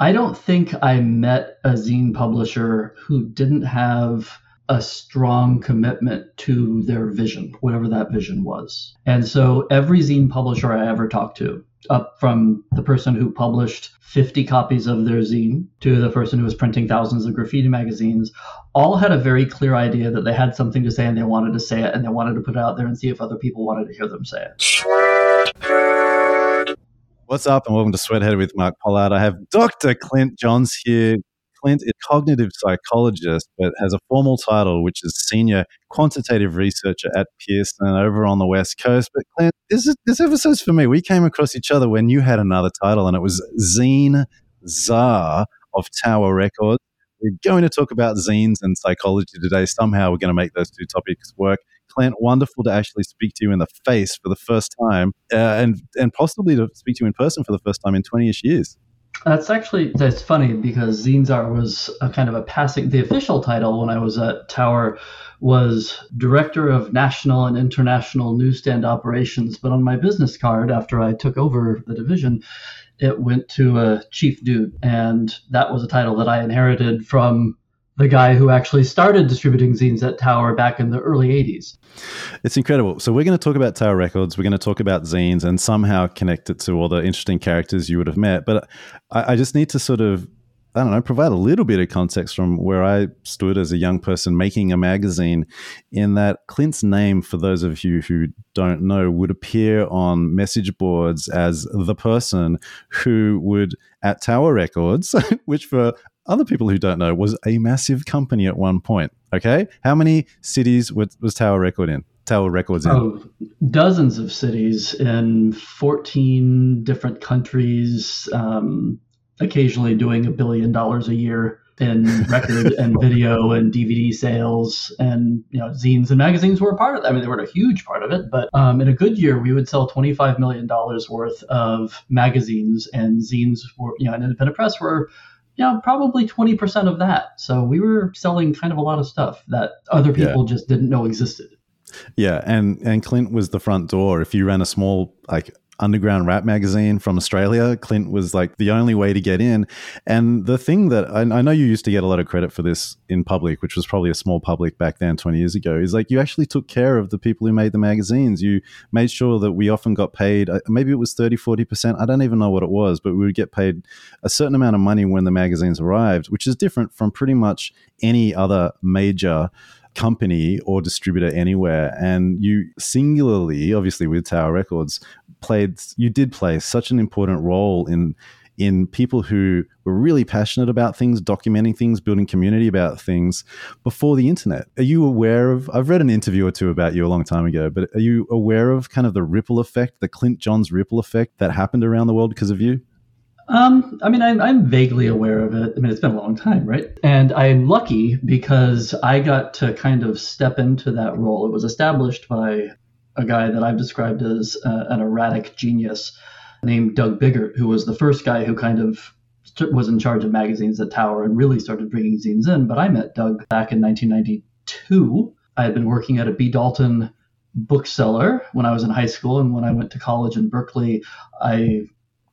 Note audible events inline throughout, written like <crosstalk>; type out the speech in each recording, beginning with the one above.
I don't think I met a zine publisher who didn't have a strong commitment to their vision, whatever that vision was. And so every zine publisher I ever talked to, up from the person who published 50 copies of their zine to the person who was printing thousands of graffiti magazines, all had a very clear idea that they had something to say and they wanted to say it and they wanted to put it out there and see if other people wanted to hear them say it. What's up, and welcome to Sweathead with Mark Pollard. I have Dr. Clint Johns here. Clint is a cognitive psychologist, but has a formal title, which is Senior Quantitative Researcher at Pearson over on the West Coast. But Clint, this, is, this episode's for me. We came across each other when you had another title, and it was Zine Czar of Tower Records. We're going to talk about zines and psychology today. Somehow we're going to make those two topics work. Clint, wonderful to actually speak to you in the face for the first time, uh, and and possibly to speak to you in person for the first time in twenty-ish years. That's actually that's funny because Zine Czar was a kind of a passing. The official title when I was at Tower was Director of National and International Newsstand Operations, but on my business card after I took over the division, it went to a chief dude, and that was a title that I inherited from the guy who actually started distributing zines at Tower back in the early 80s. It's incredible. So, we're going to talk about Tower Records, we're going to talk about zines and somehow connect it to all the interesting characters you would have met. But I, I just need to sort of I don't know, provide a little bit of context from where I stood as a young person making a magazine, in that Clint's name, for those of you who don't know, would appear on message boards as the person who would, at Tower Records, <laughs> which for other people who don't know, was a massive company at one point. Okay, how many cities was, was Tower Record in? Tower Records in? Oh, dozens of cities in 14 different countries, um, occasionally doing a billion dollars a year in record <laughs> and video and DVD sales and you know zines and magazines were a part of that. I mean they weren't a huge part of it, but um, in a good year we would sell 25 million dollars worth of magazines and zines were you know and independent press were know, probably 20% of that. So we were selling kind of a lot of stuff that other people yeah. just didn't know existed. Yeah, and and Clint was the front door. If you ran a small like underground rap magazine from Australia. Clint was like the only way to get in. And the thing that I, I, know you used to get a lot of credit for this in public, which was probably a small public back then 20 years ago, is like you actually took care of the people who made the magazines. You made sure that we often got paid, uh, maybe it was 30, 40%. I don't even know what it was, but we would get paid a certain amount of money when the magazines arrived, which is different from pretty much any other major company or distributor anywhere. And you singularly, obviously with Tower Records, played you did play such an important role in in people who were really passionate about things, documenting things, building community about things before the internet. Are you aware of? I've read an interview or two about you a long time ago, but are you aware of kind of the ripple effect, the Clint Johns ripple effect that happened around the world because of you? Um, I mean, I'm, I'm vaguely aware of it. I mean, it's been a long time, right? And I'm lucky because I got to kind of step into that role. It was established by a guy that I've described as uh, an erratic genius named Doug Biggert, who was the first guy who kind of was in charge of magazines at Tower and really started bringing zines in. But I met Doug back in 1992. I had been working at a B. Dalton bookseller when I was in high school, and when I went to college in Berkeley, I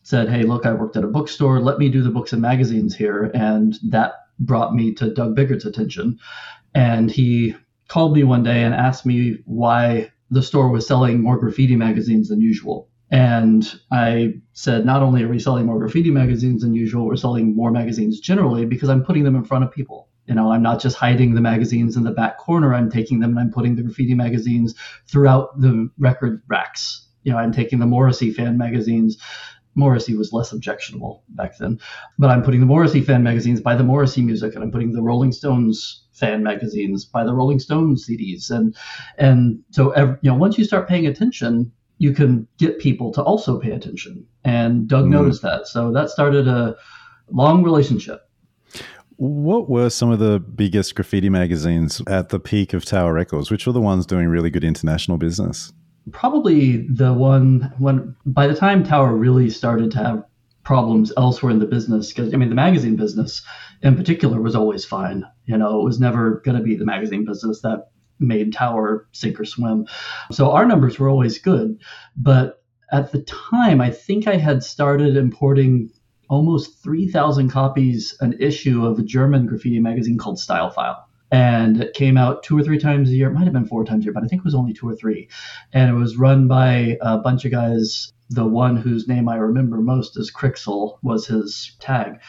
said, Hey, look, I worked at a bookstore. Let me do the books and magazines here. And that brought me to Doug Biggert's attention. And he called me one day and asked me why the store was selling more graffiti magazines than usual. And I said, not only are we selling more graffiti magazines than usual, we're selling more magazines generally because I'm putting them in front of people. You know, I'm not just hiding the magazines in the back corner. I'm taking them and I'm putting the graffiti magazines throughout the record racks. You know, I'm taking the Morrissey fan magazines. Morrissey was less objectionable back then, but I'm putting the Morrissey fan magazines by the Morrissey music, and I'm putting the Rolling Stones fan magazines by the Rolling Stones CDs, and and so you know once you start paying attention, you can get people to also pay attention. And Doug mm. noticed that, so that started a long relationship. What were some of the biggest graffiti magazines at the peak of Tower Records? Which were the ones doing really good international business? Probably the one when by the time Tower really started to have problems elsewhere in the business because I mean the magazine business in particular was always fine. You know, it was never going to be the magazine business that made Tower sink or swim. So our numbers were always good, but at the time I think I had started importing almost 3,000 copies an issue of a German graffiti magazine called Style File. And it came out two or three times a year. It might have been four times a year, but I think it was only two or three. And it was run by a bunch of guys. The one whose name I remember most is Crixel was his tag.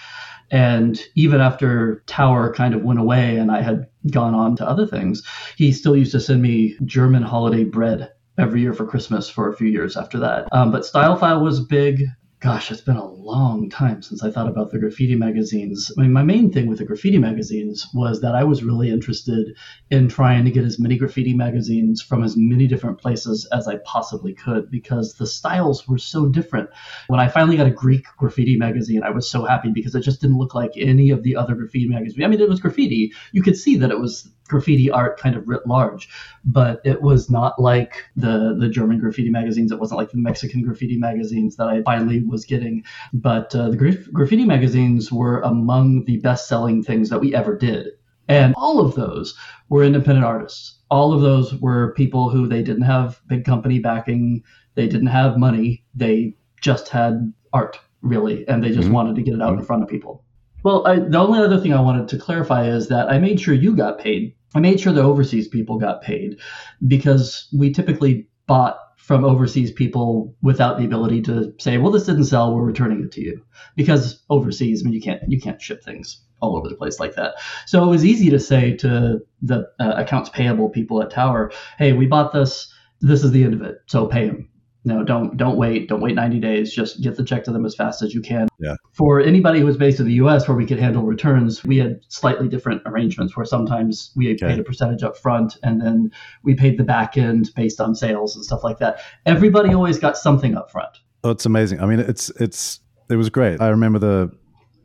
And even after Tower kind of went away and I had gone on to other things, he still used to send me German holiday bread every year for Christmas for a few years after that. Um, but Style File was big gosh, it's been a long time since I thought about the graffiti magazines. I mean, my main thing with the graffiti magazines was that I was really interested in trying to get as many graffiti magazines from as many different places as I possibly could because the styles were so different. When I finally got a Greek graffiti magazine, I was so happy because it just didn't look like any of the other graffiti magazines. I mean, it was graffiti. You could see that it was graffiti art kind of writ large, but it was not like the the German graffiti magazines. It wasn't like the Mexican graffiti magazines that I finally was getting. But uh, the graf- graffiti magazines were among the best selling things that we ever did, and all of those were independent artists. All of those were people who they didn't have big company backing. They didn't have money. They just had art, really, and they just mm-hmm. wanted to get it out in front of people. Well, I, the only other thing I wanted to clarify is that I made sure you got paid I made sure the overseas people got paid because we typically bought from overseas people without the ability to say, well, this didn't sell, we're returning it to you. Because overseas, I mean, you can't you can't ship things all over the place like that. So it was easy to say to the uh, accounts payable people at Tower, hey, we bought this. This is the end of it. So pay them no don't don't wait. Don't wait 90 days. Just get the check to them as fast as you can. Yeah. for anybody who was based in the us where we could handle returns we had slightly different arrangements where sometimes we okay. paid a percentage up front and then we paid the back end based on sales and stuff like that. Everybody always got something up front. Oh it's amazing. I mean it's it's it was great. I remember the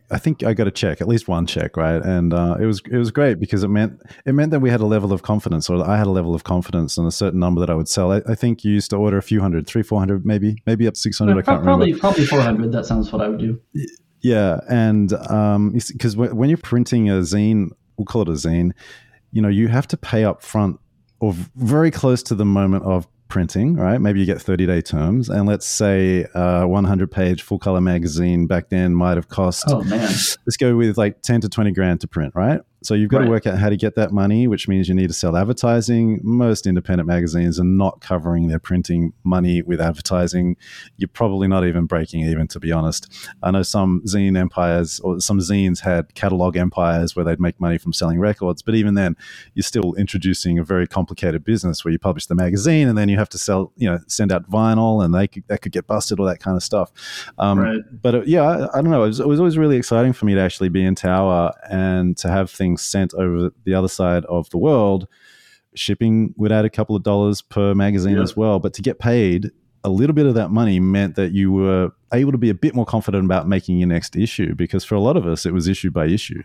I think I got a check, at least one check, right? And uh, it was it was great because it meant it meant that we had a level of confidence, or I had a level of confidence in a certain number that I would sell. I, I think you used to order a few hundred, three, four hundred, maybe, maybe up to six hundred. I can't probably, remember. Probably four hundred. That sounds what I would do. Yeah, and because um, when you're printing a zine, we'll call it a zine, you know, you have to pay up front or very close to the moment of printing, right? Maybe you get 30 day terms. And let's say uh, a 100 page full color magazine back then might have cost, oh man, let's go with like 10 to 20 grand to print, right? So you've got right. to work out how to get that money, which means you need to sell advertising. Most independent magazines are not covering their printing money with advertising. You're probably not even breaking even, to be honest. I know some zine empires or some zines had catalog empires where they'd make money from selling records, but even then, you're still introducing a very complicated business where you publish the magazine and then you have to sell, you know, send out vinyl and they could, that could get busted, all that kind of stuff. Um, right. But uh, yeah, I, I, don't know. It was, it was always really exciting for me to actually be in Tower and to have things things sent over the other side of the world, shipping would add a couple of dollars per magazine yeah. as well. But to get paid, a little bit of that money meant that you were able to be a bit more confident about making your next issue because for a lot of us, it was issue by issue.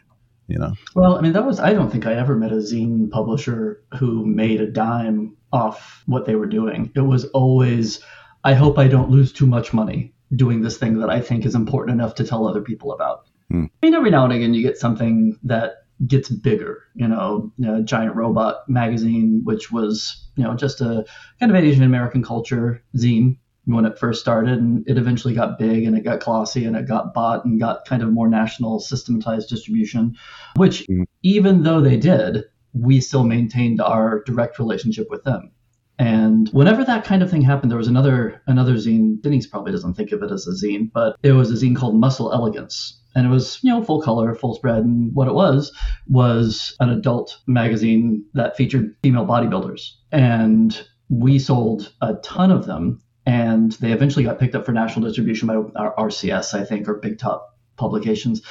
You know? Well, I mean, that was, I don't think I ever met a zine publisher who made a dime off what they were doing. It was always, I hope I don't lose too much money doing this thing that I think is important enough to tell other people about. Hmm. I mean, every now and again, you get something that gets bigger. You know, you know, Giant Robot magazine, which was you know just a kind of Asian American culture zine when it first started, and it eventually got big and it got glossy and it got bought and got kind of more national systematized distribution. Which, mm. even though they did, we still maintained our direct relationship with them. And whenever that kind of thing happened, there was another another zine. Denise probably doesn't think of it as a zine, but it was a zine called Muscle Elegance, and it was you know full color full spread. And what it was was an adult magazine that featured female bodybuilders. And we sold a ton of them. And they eventually got picked up for national distribution by rcs i think or big top publications.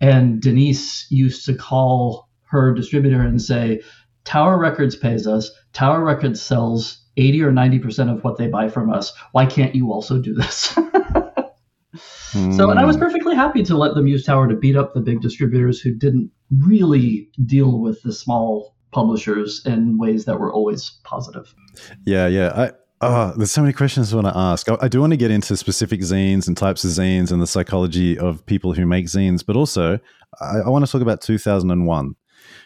And denise used to call her distributor and say tower records pays us. Tower records sells 80 or 90% of what they buy from us. Why can't you also do this <laughs> So, and I was hmm. perfectly happy to let them use Tower to beat up the big distributors who didn't really deal with the small publishers in ways that were always positive. Yeah, yeah. I, Oh, there's so many questions I want to ask. I, I, do want to get into specific zines and types of zines and the psychology of people who make zines, but also I, I want to talk about 2001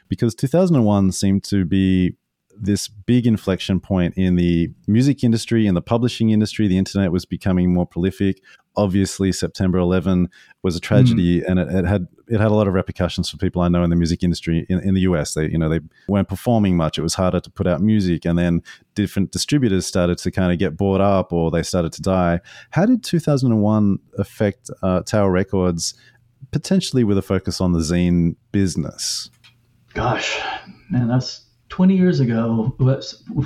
because 2001 seemed to be this big inflection point in the music industry and the publishing industry. The internet was becoming more prolific. Obviously, September 11 was a tragedy, mm. and it, it, had it had a lot of repercussions for people I know in the music industry in, in the US. They you know they weren't performing much. It was harder to put out music, and then different distributors started to kind of get bought up, or they started to die. How did 2001 affect uh, Tower Records? Potentially with a focus on the zine business. Gosh, man, that's 20 years ago.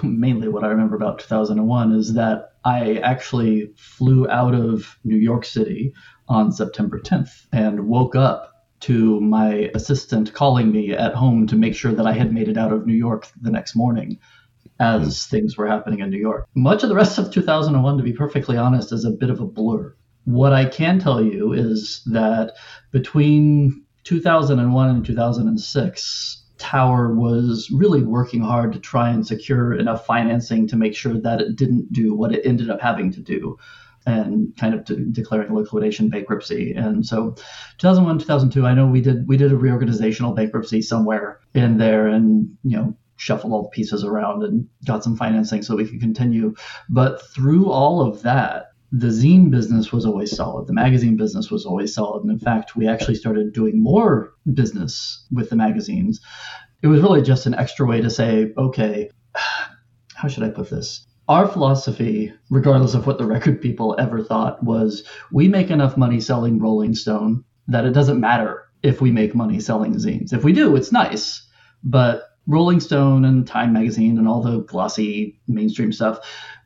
Mainly what I remember about 2001 is that I actually flew out of New York City on September 10th and woke up to my assistant calling me at home to make sure that I had made it out of New York the next morning as hmm. things were happening in New York. Much of the rest of 2001, to be perfectly honest, is a bit of a blur. What I can tell you is that between 2001 and 2006, Tower was really working hard to try and secure enough financing to make sure that it didn't do what it ended up having to do and kind of de- declaring liquidation bankruptcy. And so 2001, 2002, I know we did we did a reorganizational bankruptcy somewhere in there and you know shuffled all the pieces around and got some financing so we could continue. But through all of that, the zine business was always solid. The magazine business was always solid. And in fact, we actually started doing more business with the magazines. It was really just an extra way to say, okay, <sighs> how should I put this? Our philosophy, regardless of what the record people ever thought, was we make enough money selling Rolling Stone that it doesn't matter if we make money selling zines. If we do, it's nice. But Rolling Stone and Time Magazine and all the glossy mainstream stuff,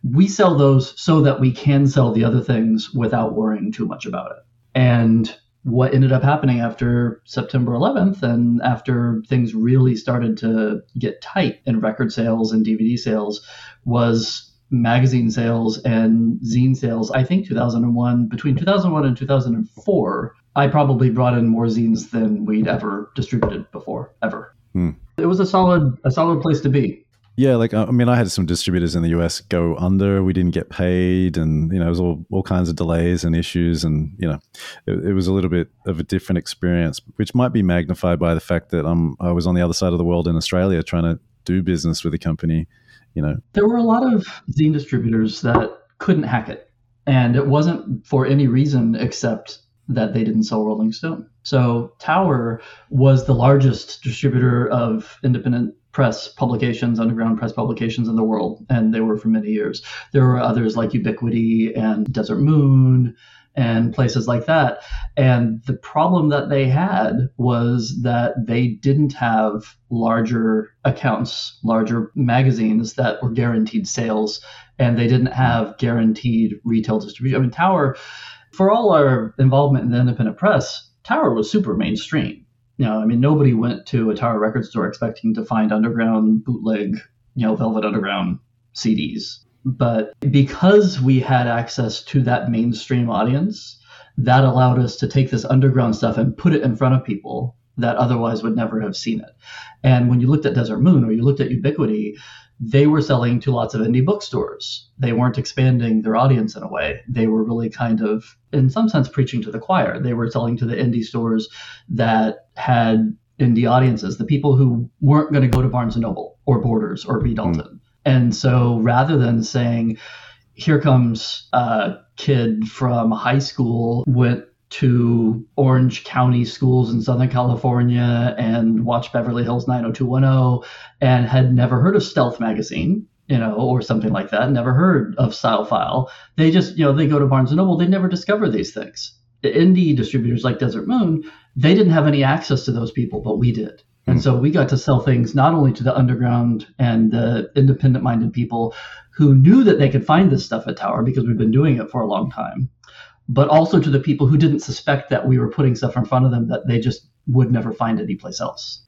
we sell those so that we can sell the other things without worrying too much about it. And what ended up happening after September 11th and after things really started to get tight in record sales and DVD sales was magazine sales and zine sales. I think 2001, between 2001 and 2004, I probably brought in more zines than we'd ever distributed before, ever. Hmm. It was a solid, a solid place to be. Yeah, like I mean, I had some distributors in the US go under. We didn't get paid, and you know, it was all all kinds of delays and issues, and you know, it, it was a little bit of a different experience, which might be magnified by the fact that um, I was on the other side of the world in Australia trying to do business with a company. You know, there were a lot of zine distributors that couldn't hack it, and it wasn't for any reason except that they didn't sell Rolling Stone. So Tower was the largest distributor of independent press publications, underground press publications in the world, and they were for many years. There were others like Ubiquity and Desert Moon and places like that. And the problem that they had was that they didn't have larger accounts, larger magazines that were guaranteed sales, and they didn't have guaranteed retail distribution. I mean, Tower, for all our involvement in the independent press, Tower was super mainstream you know, I mean, nobody went to a Tower record store expecting to find underground bootleg, you know, Velvet Underground CDs. But because we had access to that mainstream audience, that allowed us to take this underground stuff and put it in front of people that otherwise would never have seen it. And when you looked at Desert Moon or you looked at Ubiquity, they were selling to lots of indie bookstores. They weren't expanding their audience in a way. They were really kind of, in some sense, preaching to the choir. They were selling to the indie stores that had indie audiences, the people who weren't going to go to Barnes and Noble or Borders or B. Dalton. Mm. And so rather than saying, here comes a kid from high school, went to Orange County schools in Southern California and watched Beverly Hills 90210 and had never heard of Stealth magazine, you know, or something like that, never heard of Style File. They just, you know, they go to Barnes and Noble, they never discover these things. The indie distributors like Desert Moon, they didn't have any access to those people, but we did. And hmm. so we got to sell things not only to the underground and the independent minded people who knew that they could find this stuff at Tower because we've been doing it for a long time, but also to the people who didn't suspect that we were putting stuff in front of them that they just would never find anyplace else.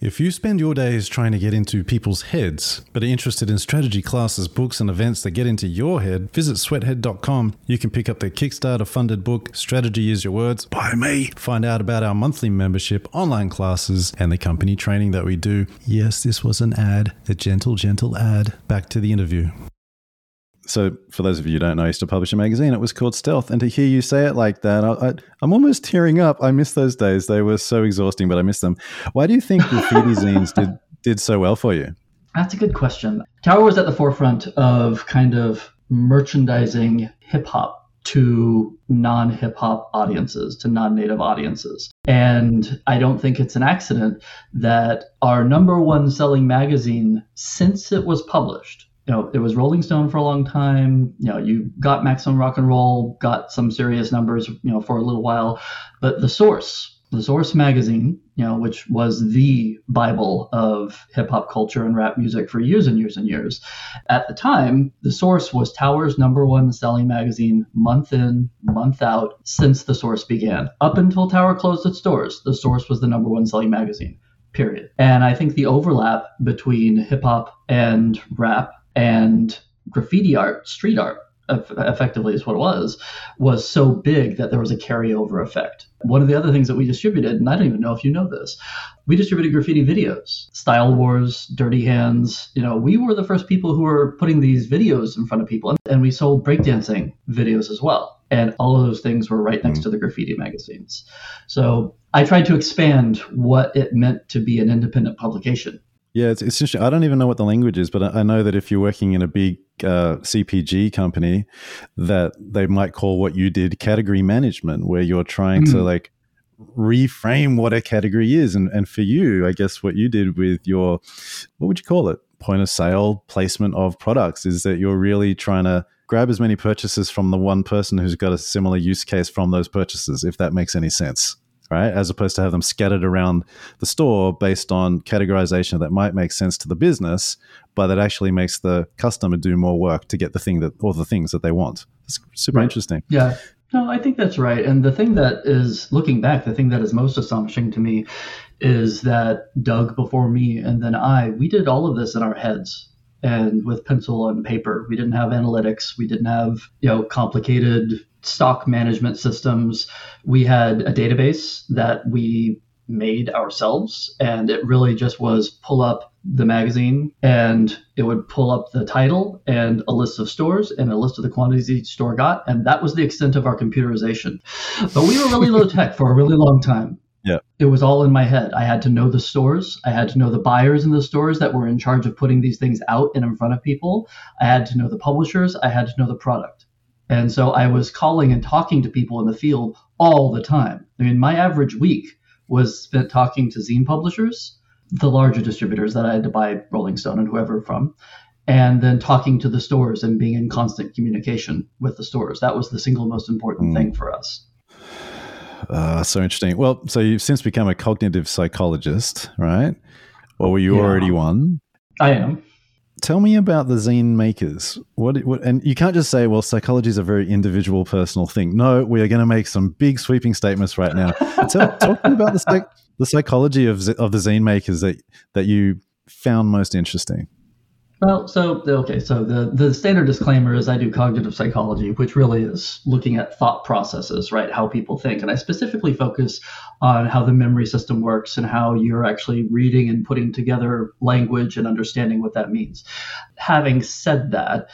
If you spend your days trying to get into people's heads, but are interested in strategy classes, books, and events that get into your head, visit sweathead.com. You can pick up the Kickstarter funded book, Strategy is Your Words, by me. Find out about our monthly membership, online classes, and the company training that we do. Yes, this was an ad, a gentle, gentle ad. Back to the interview. So for those of you who don't know, I used to publish a magazine. It was called Stealth, and to hear you say it like that, I, am almost tearing up. I miss those days; they were so exhausting, but I miss them. Why do you think graffiti <laughs> zines did did so well for you? That's a good question. Tower was at the forefront of kind of merchandising hip hop to non hip hop audiences, to non native audiences. And I don't think it's an accident that our number one selling magazine since it was published you know, it was Rolling Stone for a long time. You know, you got Maximum Rock and Roll, got some serious numbers, you know, for a little while. But The Source, The Source magazine, you know, which was the Bible of hip hop culture and rap music for years and years and years. At the time, The Source was Tower's number one selling magazine month in, month out since The Source began. Up until Tower closed its doors, The Source was the number one selling magazine period. And I think the overlap between hip hop and rap and graffiti art, street art, effectively is what it was, was so big that there was a carryover effect. One of the other things that we distributed, and I don't even know if you know this, we distributed graffiti videos, Style Wars, Dirty Handz. You know, we were the first people who were putting these videos in front of people, and we sold breakdancing videos as well. And all of those things were right next mm. to the graffiti magazines. So I tried to expand what it meant to be an independent publication yeah, it's, it's interesting. I don't even know what the language is, but I know that if you're working in a big uh, CPG company, that they might call what you did category management, where you're trying mm. to like reframe what a category is. And, and for you, I guess what you did with your, what would you call it? Point of sale placement of products is that you're really trying to grab as many purchases from the one person who's got a similar use case from those purchases, if that makes any sense right? As opposed to have them scattered around the store based on categorization that might make sense to the business, but that actually makes the customer do more work to get the thing that or the things that they want. It's super right. interesting. Yeah. No, I think that's right. And the thing that is looking back, the thing that is most astonishing to me is that Doug before me and then I, we did all of this in our heads and with pencil and paper. We didn't have analytics. We didn't have, you know, complicated stock management systems. We had a database that we made ourselves, and it really just was pull up the magazine and it would pull up the title and a list of stores and a list of the quantities each store got. And that was the extent of our computerization. But we were really low tech for a really long time. Yeah. It was all in my head. I had to know the stores. I had to know the buyers in the stores that were in charge of putting these things out and in front of people. I had to know the publishers. I had to know the product. And so I was calling and talking to people in the field all the time. I mean, my average week was spent talking to zine publishers, the larger distributors that I had to buy Rolling Stone and whoever from, and then talking to the stores and being in constant communication with the stores. That was the single most important mm. thing for us. Uh, so interesting. Well, so you've since become a cognitive psychologist, right? Or were you yeah. already one? I am tell me about the zine makers. What, what, and you can't just say, "Well, psychology is a very individual, personal thing." No, we are going to make some big, sweeping statements right now. <laughs> tell, talk me about the the psychology of of the zine makers that that you found most interesting. Well, so okay, so the the standard disclaimer is I do cognitive psychology, which really is looking at thought processes, right? How people think, and I specifically focus on how the memory system works and how you're actually reading and putting together language and understanding what that means. Having said that,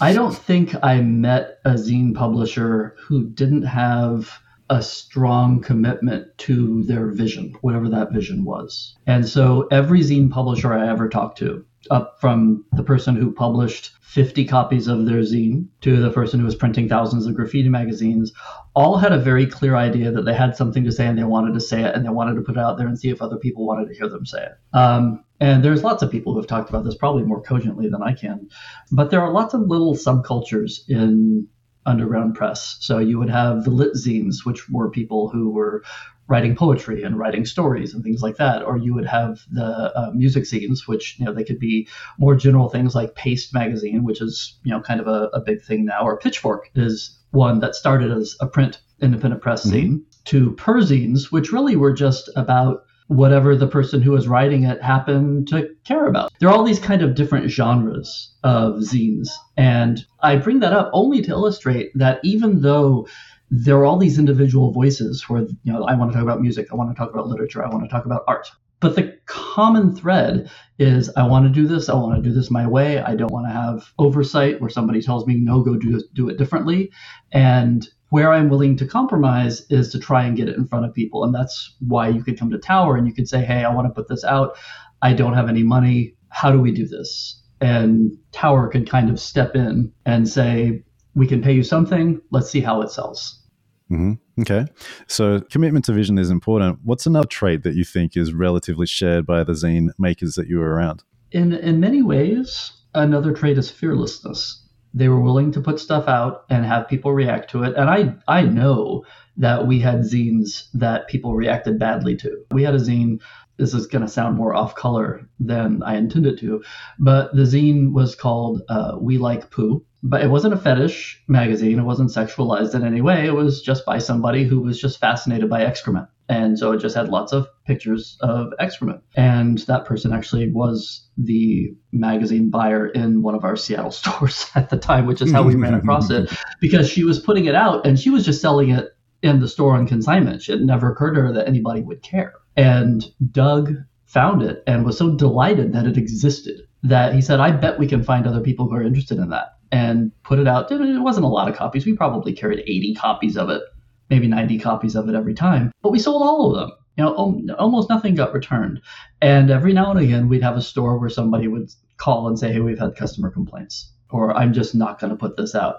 I don't think I met a zine publisher who didn't have a strong commitment to their vision, whatever that vision was. And so every zine publisher I ever talked to, up from the person who published 50 copies of their zine to the person who was printing thousands of graffiti magazines, all had a very clear idea that they had something to say and they wanted to say it and they wanted to put it out there and see if other people wanted to hear them say it. Um, and there's lots of people who have talked about this probably more cogently than I can. But there are lots of little subcultures in underground press. So you would have the lit zines, which were people who were writing poetry and writing stories and things like that. Or you would have the uh, music zines, which you know they could be more general things like Paste magazine, which is you know kind of a, a big thing now. Or Pitchfork is one that started as a print independent press mm-hmm. zine. To perzines, which really were just about whatever the person who was writing it happened to care about. There are all these kind of different genres of zines. And I bring that up only to illustrate that even though there are all these individual voices where, you know, I want to talk about music, I want to talk about literature, I want to talk about art. But the common thread is I want to do this. I want to do this my way. I don't want to have oversight where somebody tells me, no, go do, do it differently. And where I'm willing to compromise is to try and get it in front of people. And that's why you could come to Tower and you could say, hey, I want to put this out. I don't have any money. How do we do this? And Tower could kind of step in and say, we can pay you something. Let's see how it sells. Mm-hmm. Okay. So commitment to vision is important. What's another trait that you think is relatively shared by the zine makers that you were around? In, in many ways, another trait is fearlessness. They were willing to put stuff out and have people react to it. And I, I know that we had zines that people reacted badly to. We had a zine this is going to sound more off color than I intended to, but the zine was called uh, We Like Poo. But it wasn't a fetish magazine. It wasn't sexualized in any way. It was just by somebody who was just fascinated by excrement. And so it just had lots of pictures of excrement. And that person actually was the magazine buyer in one of our Seattle <laughs> stores at the time, which is how we ran across it <laughs> because she was putting it out and she was just selling it in the store on consignment. It never occurred to her that anybody would care. And Doug found it and was so delighted that it existed that he said, I bet we can find other people who are interested in that and put it out. It wasn't a lot of copies. We probably carried 80 copies of it, maybe 90 copies of it every time, but we sold all of them. You know, almost nothing got returned. And every now and again, we'd have a store where somebody would call and say, Hey, we've had customer complaints, or I'm just not going to put this out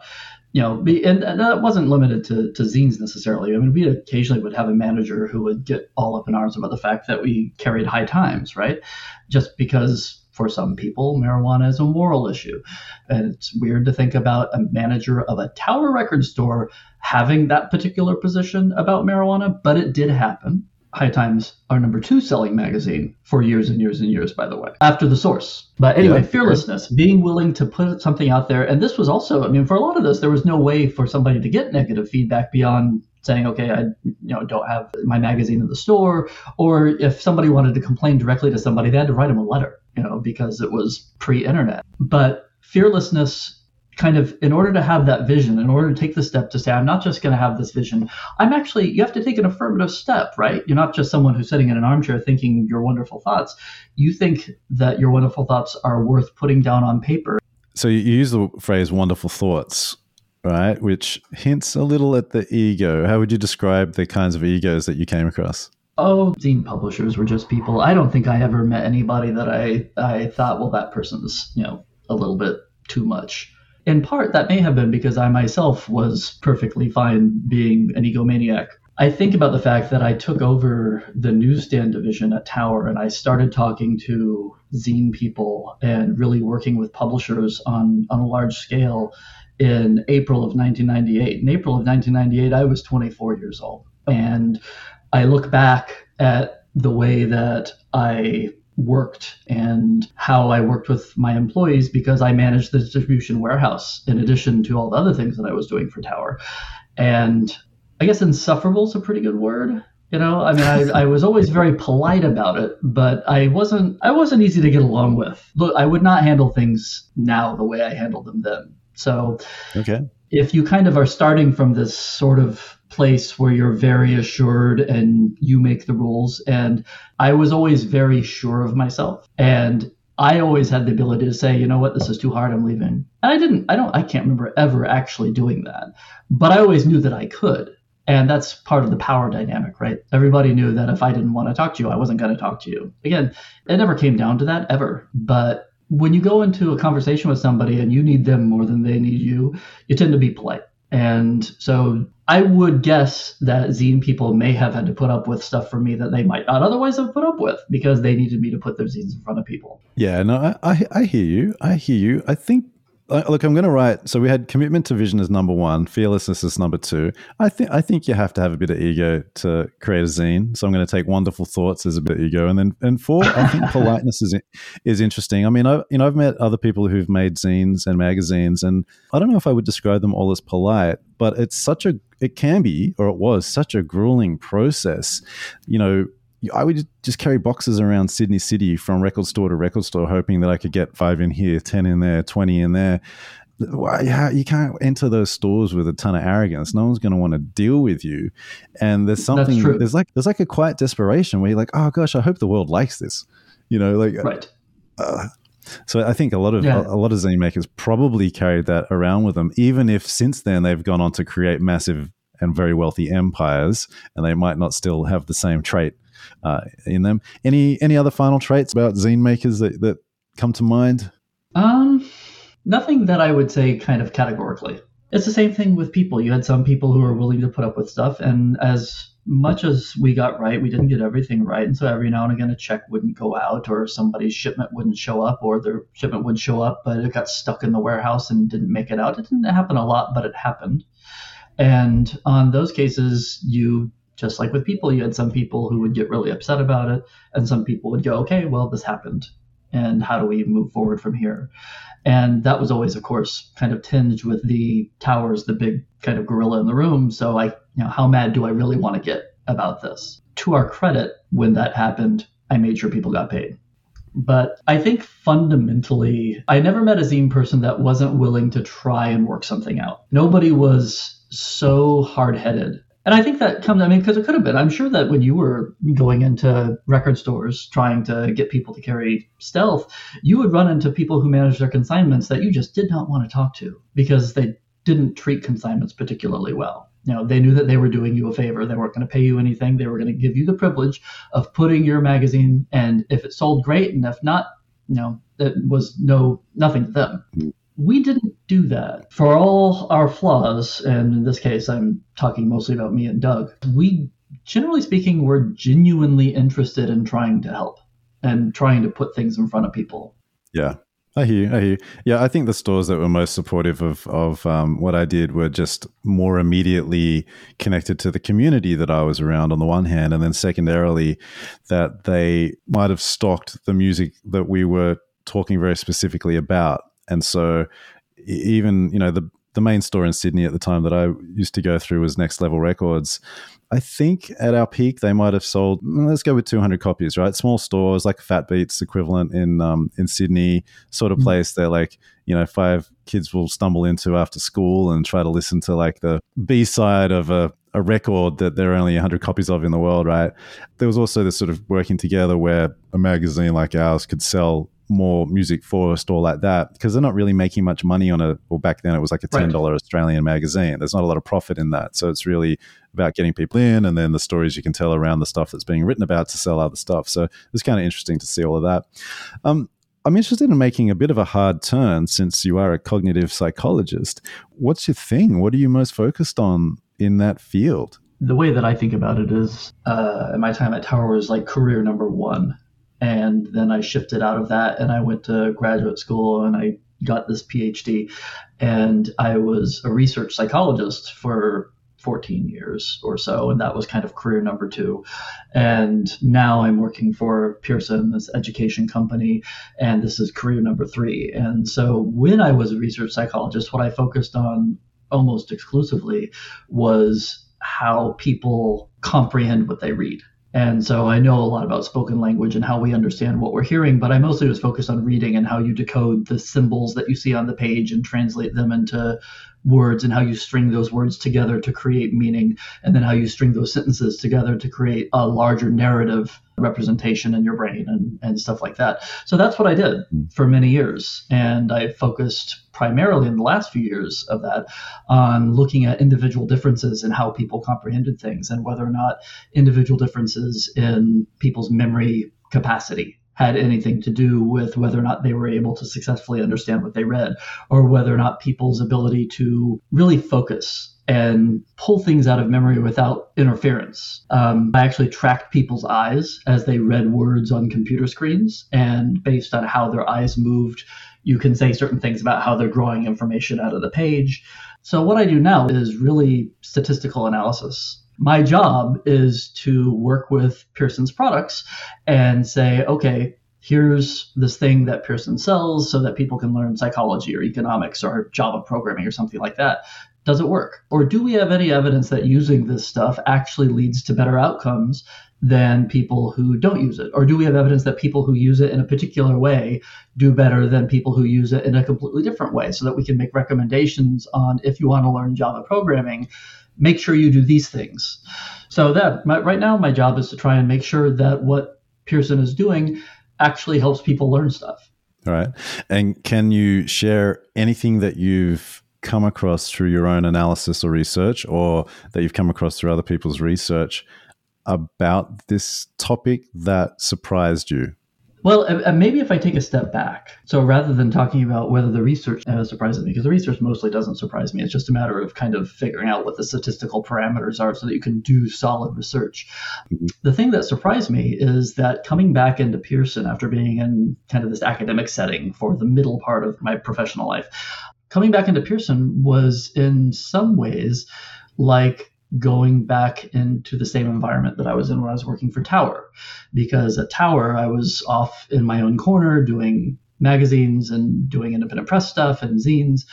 you know, and, that wasn't limited to, to zines necessarily. I mean, we occasionally would have a manager who would get all up in arms about the fact that we carried high times, right? Just because for some people, marijuana is a moral issue. And it's weird to think about a manager of a Tower record store having that particular position about marijuana, but it did happen. High Times, our number two selling magazine for years and years and years, by the way, after the source. But anyway, yeah. fearlessness, being willing to put something out there. And this was also, I mean, for a lot of this, there was no way for somebody to get negative feedback beyond saying, okay, I you know don't have my magazine in the store, or if somebody wanted to complain directly to somebody, they had to write them a letter, you know, because it was pre-internet. But fearlessness kind of in order to have that vision in order to take the step to say i'm not just going to have this vision i'm actually you have to take an affirmative step right? You're not just someone who's sitting in an armchair thinking your wonderful thoughts. You think that your wonderful thoughts are worth putting down on paper. So you use the phrase wonderful thoughts right? Which hints a little at the ego. How would you describe the kinds of egos that you came across oh zine publishers were just people i don't think i ever met anybody that i i thought well that person's you know a little bit too much in part, that may have been because I myself was perfectly fine being an egomaniac. I think about the fact that I took over the newsstand division at Tower and I started talking to zine people and really working with publishers on, on a large scale in April of 1998. In April of 1998, I was 24 years old. And I look back at the way that I worked and how I worked with my employees because I managed the distribution warehouse in addition to all the other things that I was doing for Tower. And I guess insufferable is a pretty good word. You know, I mean, I, I was always very polite about it, but I wasn't. I wasn't easy to get along with. Look, I would not handle things now the way I handled them then. So, okay, if you kind of are starting from this sort of place where you're very assured and you make the rules. And I was always very sure of myself. And I always had the ability to say, you know what, this is too hard, I'm leaving. And I didn't, I don't, I can't remember ever actually doing that. But I always knew that I could. And that's part of the power dynamic, right? Everybody knew that if I didn't want to talk to you, I wasn't going to talk to you. Again, it never came down to that ever. But when you go into a conversation with somebody and you need them more than they need you, you tend to be polite. And so I would guess that zine people may have had to put up with stuff for me that they might not otherwise have put up with because they needed me to put their zines in front of people. Yeah, no, I, I hear you. I hear you. I think look, I'm going to write. So we had commitment to vision as number one, fearlessness as number two. I think I think you have to have a bit of ego to create a zine. So I'm going to take wonderful thoughts as a bit of ego, and then and four, I think <laughs> politeness is is interesting. I mean, I you know I've met other people who've made zines and magazines, and I don't know if I would describe them all as polite, but it's such a it can be or it was such a grueling process. You know, I would just carry boxes around Sydney City from record store to record store, hoping that I could get five in here, 10 in there, 20 in there. why, you can't enter those stores with a ton of arrogance. No one's going to want to deal with you. And there's something there's like there's like a quiet desperation where you're like, oh gosh, I hope the world likes this. You know, like right. Uh, so I think a lot of yeah. a, a, lot of zine makers probably carried that around with them, even if since then they've gone on to create massive and very wealthy empires, and they might not still have the same trait uh, in them. Any any other final traits about zine makers that, that come to mind? Um, nothing that I would say kind of categorically. It's the same thing with people. You had some people who were willing to put up with stuff, and as much as we got right, we didn't get everything right. And so every now and again, a check wouldn't go out, or somebody's shipment wouldn't show up, or their shipment would show up, but it got stuck in the warehouse and didn't make it out. It didn't happen a lot, but it happened. And on those cases, you just like with people, you had some people who would get really upset about it, and some people would go, okay, well, this happened. And how do we move forward from here? And that was always, of course, kind of tinged with the towers, the big kind of gorilla in the room. So, I, you know, how mad do I really want to get about this? To our credit, when that happened, I made sure people got paid. But I think fundamentally, I never met a zine person that wasn't willing to try and work something out. Nobody was so hard headed and I think that comes, I mean, because it could have been. I'm sure that when you were going into record stores trying to get people to carry stealth, you would run into people who managed their consignments that you just did not want to talk to because they didn't treat consignments particularly well. You know, they knew that they were doing you a favor. They weren't going to pay you anything. They were going to give you the privilege of putting your magazine, and if it sold, great, and if not, you know, it was no nothing to them we didn't do that. For all our flaws, and in this case, I'm talking mostly about me and Doug, we, generally speaking, were genuinely interested in trying to help and trying to put things in front of people. Yeah. I hear, I hear. Yeah, I think the stores that were most supportive of of um, what I did were just more immediately connected to the community that I was around on the one hand, and then secondarily, that they might have stocked the music that we were talking very specifically about and so even you know the the main store in Sydney at the time that I used to go through was Next Level Records. I think at our peak they might have sold. Mm, let's go with 200 copies, right? Small stores like Fat Beats equivalent in um, in Sydney, sort of mm-hmm. place. They're like you know five kids will stumble into after school and try to listen to like the B side of a a record that there are only 100 copies of in the world, right? There was also this sort of working together where a magazine like ours could sell more music for a store like that because they're not really making much money on a well back then it was like a $10 right. australian magazine there's not a lot of profit in that so it's really about getting people in and then the stories you can tell around the stuff that's being written about to sell other stuff so it's kind of interesting to see all of that um, I'm interested in making a bit of a hard turn since you are a cognitive psychologist. What's your thing? What are you most focused on in that field? The way that I think about it is, uh, my time at Tower was like career number one and then I shifted out of that and I went to graduate school and I got this PhD. And I was a research psychologist for 14 years or so, and that was kind of career number two. And now I'm working for Pearson, this education company, and this is career number three. And so when I was a research psychologist, what I focused on almost exclusively was how people comprehend what they read. And so I know a lot about spoken language and how we understand what we're hearing, but I mostly was focused on reading and how you decode the symbols that you see on the page and translate them into words and how you string those words together to create meaning, and then how you string those sentences together to create a larger narrative representation in your brain and, and stuff like that. So that's what I did hmm. for many years. And I focused primarily in the last few years of that on looking at individual differences in how people comprehended things and whether or not individual differences in people's memory capacity had anything to do with whether or not they were able to successfully understand what they read or whether or not people's ability to really focus and pull things out of memory without interference. Um, I actually tracked people's eyes as they read words on computer screens, and based on how their eyes moved, you can say certain things about how they're drawing information out of the page. So, what I do now is really statistical analysis my job is to work with Pearson's products and say, okay, here's this thing that Pearson sells so that people can learn psychology or economics or Java programming or something like that. Does it work? Or do we have any evidence that using this stuff actually leads to better outcomes than people who don't use it? Or do we have evidence that people who use it in a particular way do better than people who use it in a completely different way so that we can make recommendations on if you want to learn Java programming, make sure you do these things. So that my, right now my job is to try and make sure that what Pearson is doing actually helps people learn stuff. All right. And can you share anything that you've come across through your own analysis or research or that you've come across through other people's research about this topic that surprised you? Well, maybe if I take a step back. So rather than talking about whether the research uh, surprises me, because the research mostly doesn't surprise me, it's just a matter of kind of figuring out what the statistical parameters are so that you can do solid research. Mm-hmm. The thing that surprised me is that coming back into Pearson after being in kind of this academic setting for the middle part of my professional life, coming back into Pearson was in some ways like going back into the same environment that I was in when I was working for Tower. Because at Tower, I was off in my own corner doing magazines and doing independent press stuff and zines.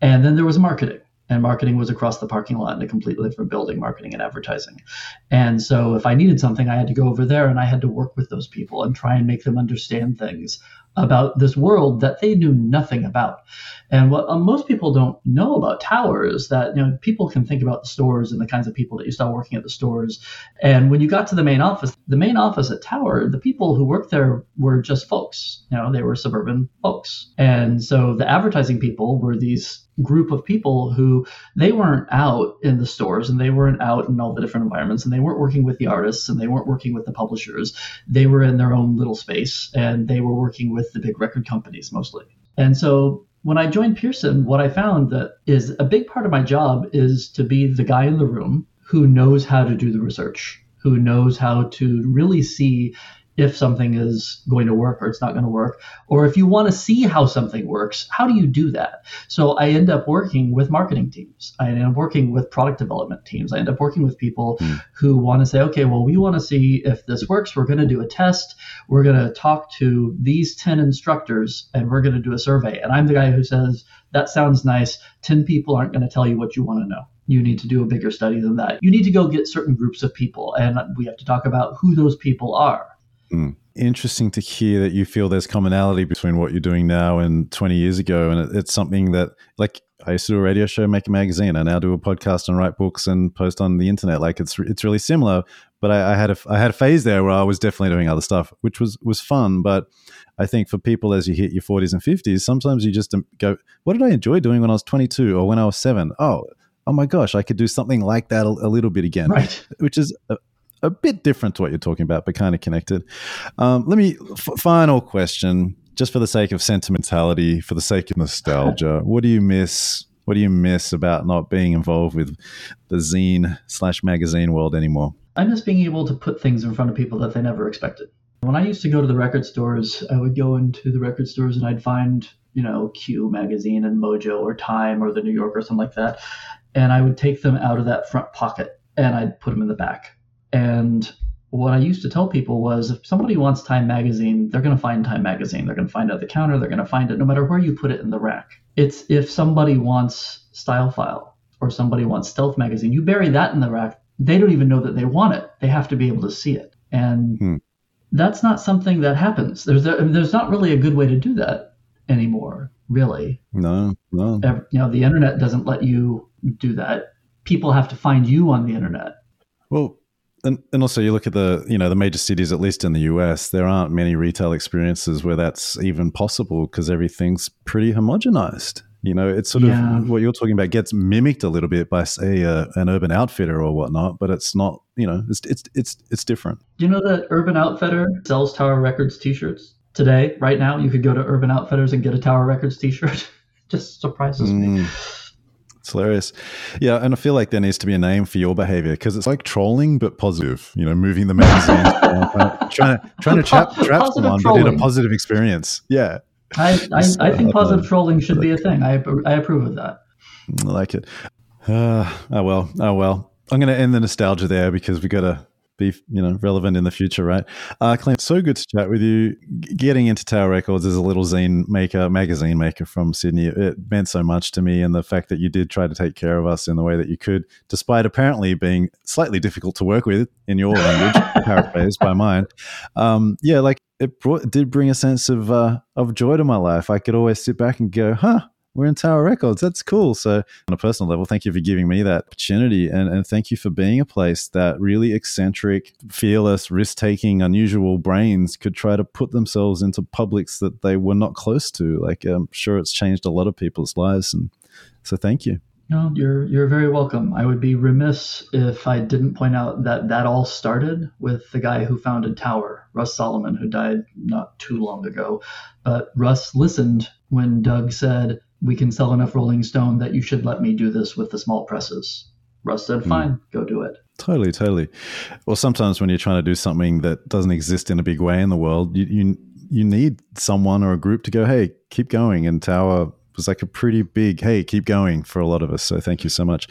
And then there was marketing. And marketing was across the parking lot in a completely different building, marketing and advertising. And so if I needed something, I had to go over there and I had to work with those people and try and make them understand things about this world that they knew nothing about. And what uh, most people don't know about Tower is that you know people can think about the stores and the kinds of people that you saw working at the stores. And when you got to the main office, the main office at Tower, the people who worked there were just folks. You know, they were suburban folks. And so the advertising people were these group of people who they weren't out in the stores and they weren't out in all the different environments and they weren't working with the artists and they weren't working with the publishers. They were in their own little space and they were working with the big record companies mostly. And so when I joined Pearson, what I found that is a big part of my job is to be the guy in the room who knows how to do the research, who knows how to really see if something is going to work or it's not going to work. Or if you want to see how something works, how do you do that? So I end up working with marketing teams. I end up working with product development teams. I end up working with people mm. who want to say, okay, well, we want to see if this works. We're going to do a test. We're going to talk to these 10 instructors and we're going to do a survey. And I'm the guy who says, that sounds nice. 10 people aren't going to tell you what you want to know you need to do a bigger study than that. You need to go get certain groups of people, and we have to talk about who those people are. Mm. Interesting to hear that you feel there's commonality between what you're doing now and 20 years ago. And it's something that, like, I used to do a radio show, make a magazine. I now do a podcast and write books and post on the internet. Like, it's it's really similar. But I, I had a I had a phase there where I was definitely doing other stuff, which was was fun. But I think for people as you hit your 40s and 50s, sometimes you just go, "What did I enjoy doing when I was 22 or when I was seven? Oh, oh my gosh, I could do something like that a, a little bit again, right? Which is a, a bit different to what you're talking about, but kind of connected. Um, let me f- final question, just for the sake of sentimentality, for the sake of nostalgia. <laughs> what do you miss? What do you miss about not being involved with the zine slash magazine world anymore? I miss being able to put things in front of people that they never expected. When I used to go to the record stores, I would go into the record stores and I'd find, you know, Q magazine and Mojo or Time or the New Yorker or something like that. And I would take them out of that front pocket and I'd put them in the back and what I used to tell people was if somebody wants Time Magazine, they're going to find Time Magazine. They're going to find it at the counter. They're going to find it no matter where you put it in the rack. It's if somebody wants Style File or somebody wants Stealth Magazine, you bury that in the rack. They don't even know that they want it. They have to be able to see it. And hmm. that's not something that happens. There's a, there's not really a good way to do that anymore, really. No, no. You know, the internet doesn't let you do that. People have to find you on the internet. Well, and, and also you look at the you know the major cities at least in the US there aren't many retail experiences where that's even possible because everything's pretty homogenized. You know it's sort yeah. of what you're talking about gets mimicked a little bit by say uh, an urban outfitter or whatnot but it's not you know it's it's it's, it's different. Do you know that urban outfitter sells tower records t-shirts? Today right now you could go to urban outfitters and get a tower records t-shirt. <laughs> Just surprises mm. me it's hilarious. Yeah, and I feel like there needs to be a name for your behavior because it's like trolling but positive. You know, moving the magazine, <laughs> trying to trying to trap, trap someone, trolling. but in a positive experience. Yeah. I, I, <laughs> I think positive trolling should be a thing. I, I approve of that. I like it. Uh, <sighs> oh well, oh well. I'm going to end the nostalgia there because we got to be you know relevant in the future, right? Uh, Clint, so good to chat with you. G- getting into Tower Records as a little zine maker, magazine maker from Sydney, it meant so much to me, and the fact that you did try to take care of us in the way that you could, despite apparently being slightly difficult to work with in your language, <laughs> paraphrased by mine. Um, yeah, like it, brought, it did bring a sense of uh, of joy to my life. I could always sit back and go, huh we're in Tower Records. That's cool. So, on a personal level, thank you for giving me that opportunity. And, and thank you for being a place that really eccentric, fearless, risk taking, unusual brains could try to put themselves into publics that they were not close to. Like, I'm sure it's changed a lot of people's lives. And so, thank you. No, you're you're very welcome. I would be remiss if I didn't point out that that all started with the guy who founded Tower, Russ Solomon, who died not too long ago. But Russ listened when Doug said, we can sell enough Rolling Stone that you should let me do this with the small presses. Russ said, hmm. fine, mm. go do it. Totally, totally. Well, sometimes when you're trying to do something that doesn't exist in a big way in the world, you, you, you need someone or a group to go, hey, keep going. And Tower was like a pretty big, hey, keep going for a lot of us. So thank you so much.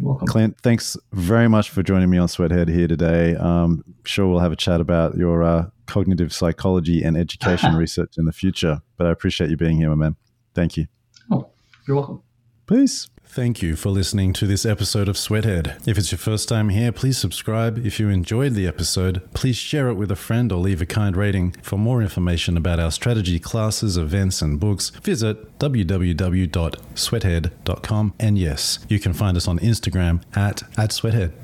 welcome. Clint, thanks very much for joining me on Sweathead here today. Um, sure we'll have a chat about your uh, cognitive psychology and education <laughs> research in the future, but I appreciate you being here, my man. Thank you. Oh, you're welcome. Peace. Thank you for listening to this episode of Sweathead. If it's your first time here, please subscribe. If you enjoyed the episode, please share it with a friend or leave a kind rating. For more information about our strategy classes, events, and books, visit www.sweathead.com. And yes, you can find us on Instagram at, at sweathead.